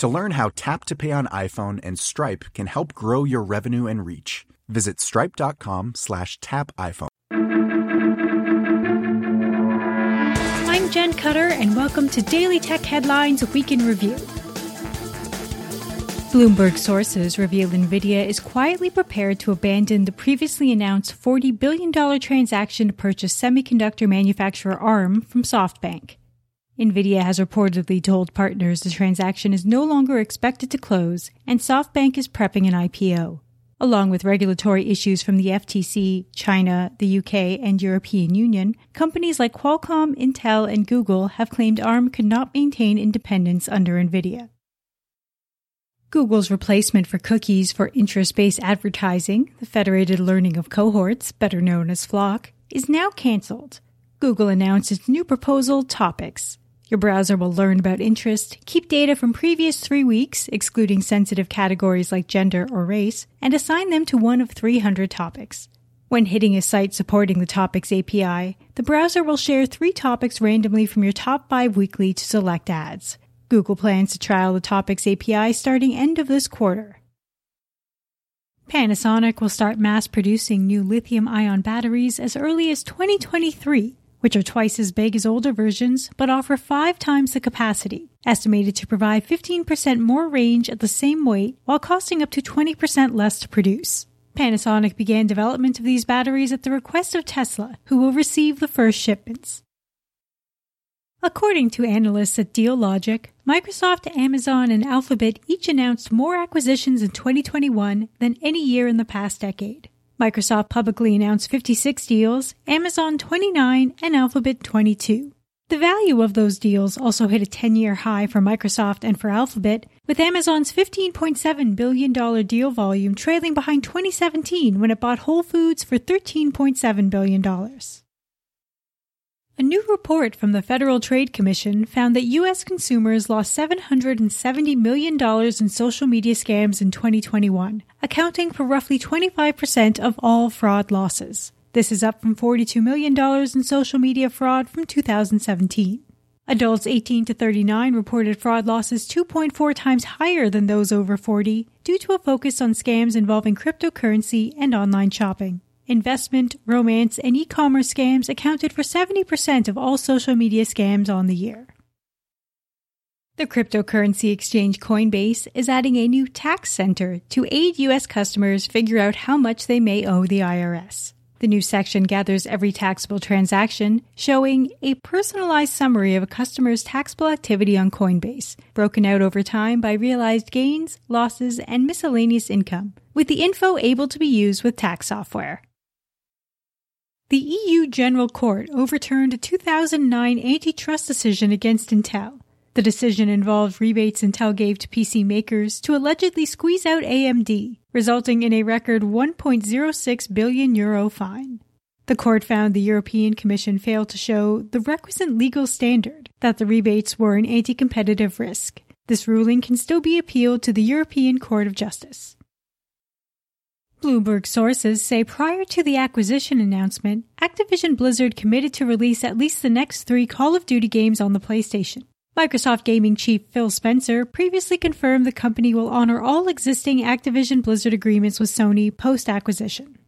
To learn how Tap to Pay on iPhone and Stripe can help grow your revenue and reach, visit stripe.com slash tap iPhone. I'm Jen Cutter, and welcome to Daily Tech Headlines Week in Review. Bloomberg sources reveal NVIDIA is quietly prepared to abandon the previously announced $40 billion transaction to purchase semiconductor manufacturer ARM from SoftBank. NVIDIA has reportedly told partners the transaction is no longer expected to close, and SoftBank is prepping an IPO. Along with regulatory issues from the FTC, China, the UK, and European Union, companies like Qualcomm, Intel, and Google have claimed ARM could not maintain independence under NVIDIA. Google's replacement for cookies for interest based advertising, the Federated Learning of Cohorts, better known as FLoC, is now cancelled. Google announced its new proposal, Topics. Your browser will learn about interest, keep data from previous three weeks, excluding sensitive categories like gender or race, and assign them to one of 300 topics. When hitting a site supporting the Topics API, the browser will share three topics randomly from your top five weekly to select ads. Google plans to trial the Topics API starting end of this quarter. Panasonic will start mass producing new lithium ion batteries as early as 2023 which are twice as big as older versions but offer five times the capacity, estimated to provide 15% more range at the same weight while costing up to 20% less to produce. Panasonic began development of these batteries at the request of Tesla, who will receive the first shipments. According to analysts at Dealogic, Microsoft, Amazon, and Alphabet each announced more acquisitions in 2021 than any year in the past decade. Microsoft publicly announced 56 deals, Amazon 29, and Alphabet 22. The value of those deals also hit a 10 year high for Microsoft and for Alphabet, with Amazon's $15.7 billion deal volume trailing behind 2017 when it bought Whole Foods for $13.7 billion. A new report from the Federal Trade Commission found that U.S. consumers lost $770 million in social media scams in 2021, accounting for roughly 25% of all fraud losses. This is up from $42 million in social media fraud from 2017. Adults 18 to 39 reported fraud losses 2.4 times higher than those over 40 due to a focus on scams involving cryptocurrency and online shopping investment, romance, and e commerce scams accounted for 70% of all social media scams on the year. The cryptocurrency exchange Coinbase is adding a new tax center to aid U.S. customers figure out how much they may owe the IRS. The new section gathers every taxable transaction, showing a personalized summary of a customer's taxable activity on Coinbase, broken out over time by realized gains, losses, and miscellaneous income, with the info able to be used with tax software. The EU General Court overturned a 2009 antitrust decision against Intel. The decision involved rebates Intel gave to PC makers to allegedly squeeze out AMD, resulting in a record 1.06 billion euro fine. The court found the European Commission failed to show the requisite legal standard that the rebates were an anti competitive risk. This ruling can still be appealed to the European Court of Justice. Bloomberg sources say prior to the acquisition announcement, Activision Blizzard committed to release at least the next three Call of Duty games on the PlayStation. Microsoft Gaming chief Phil Spencer previously confirmed the company will honor all existing Activision Blizzard agreements with Sony post acquisition.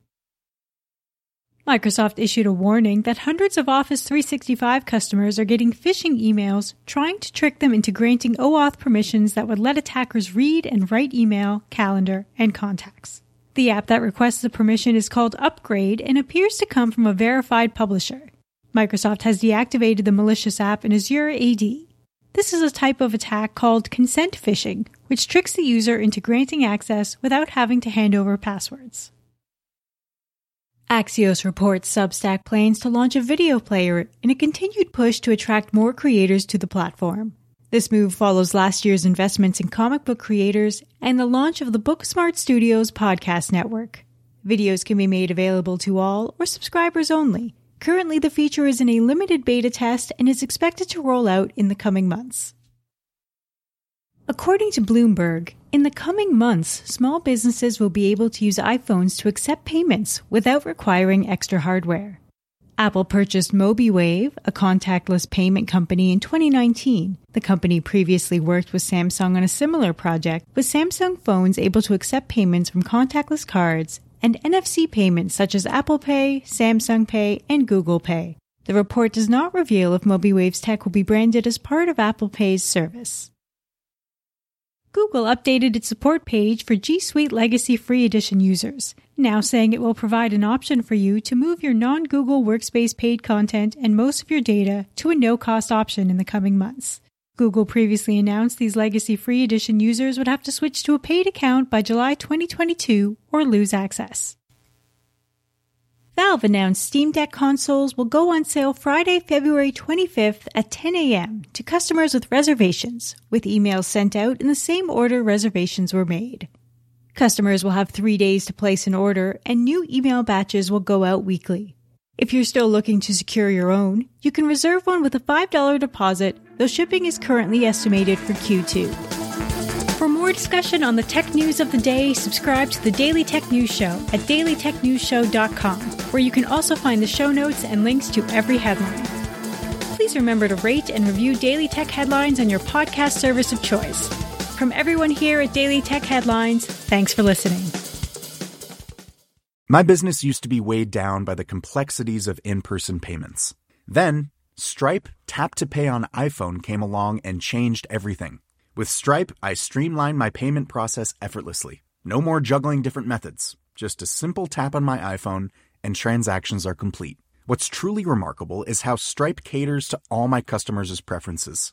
Microsoft issued a warning that hundreds of Office 365 customers are getting phishing emails trying to trick them into granting OAuth permissions that would let attackers read and write email, calendar, and contacts. The app that requests the permission is called Upgrade and appears to come from a verified publisher. Microsoft has deactivated the malicious app in Azure AD. This is a type of attack called consent phishing, which tricks the user into granting access without having to hand over passwords. Axios reports Substack plans to launch a video player in a continued push to attract more creators to the platform. This move follows last year's investments in comic book creators and the launch of the Booksmart Studios podcast network. Videos can be made available to all or subscribers only. Currently, the feature is in a limited beta test and is expected to roll out in the coming months. According to Bloomberg, in the coming months, small businesses will be able to use iPhones to accept payments without requiring extra hardware. Apple purchased Mobeewave, a contactless payment company, in 2019. The company previously worked with Samsung on a similar project, with Samsung phones able to accept payments from contactless cards and NFC payments such as Apple Pay, Samsung Pay, and Google Pay. The report does not reveal if Mobeewave's tech will be branded as part of Apple Pay's service. Google updated its support page for G Suite Legacy Free Edition users, now saying it will provide an option for you to move your non Google Workspace paid content and most of your data to a no cost option in the coming months. Google previously announced these Legacy Free Edition users would have to switch to a paid account by July 2022 or lose access. Valve announced Steam Deck consoles will go on sale Friday, February 25th at 10 a.m. to customers with reservations, with emails sent out in the same order reservations were made. Customers will have three days to place an order, and new email batches will go out weekly. If you're still looking to secure your own, you can reserve one with a $5 deposit, though shipping is currently estimated for Q2. For more discussion on the tech news of the day, subscribe to the Daily Tech News Show at dailytechnewsshow.com, where you can also find the show notes and links to every headline. Please remember to rate and review Daily Tech Headlines on your podcast service of choice. From everyone here at Daily Tech Headlines, thanks for listening. My business used to be weighed down by the complexities of in person payments. Then, Stripe Tap to Pay on iPhone came along and changed everything. With Stripe, I streamlined my payment process effortlessly. No more juggling different methods. Just a simple tap on my iPhone and transactions are complete. What's truly remarkable is how Stripe caters to all my customers' preferences.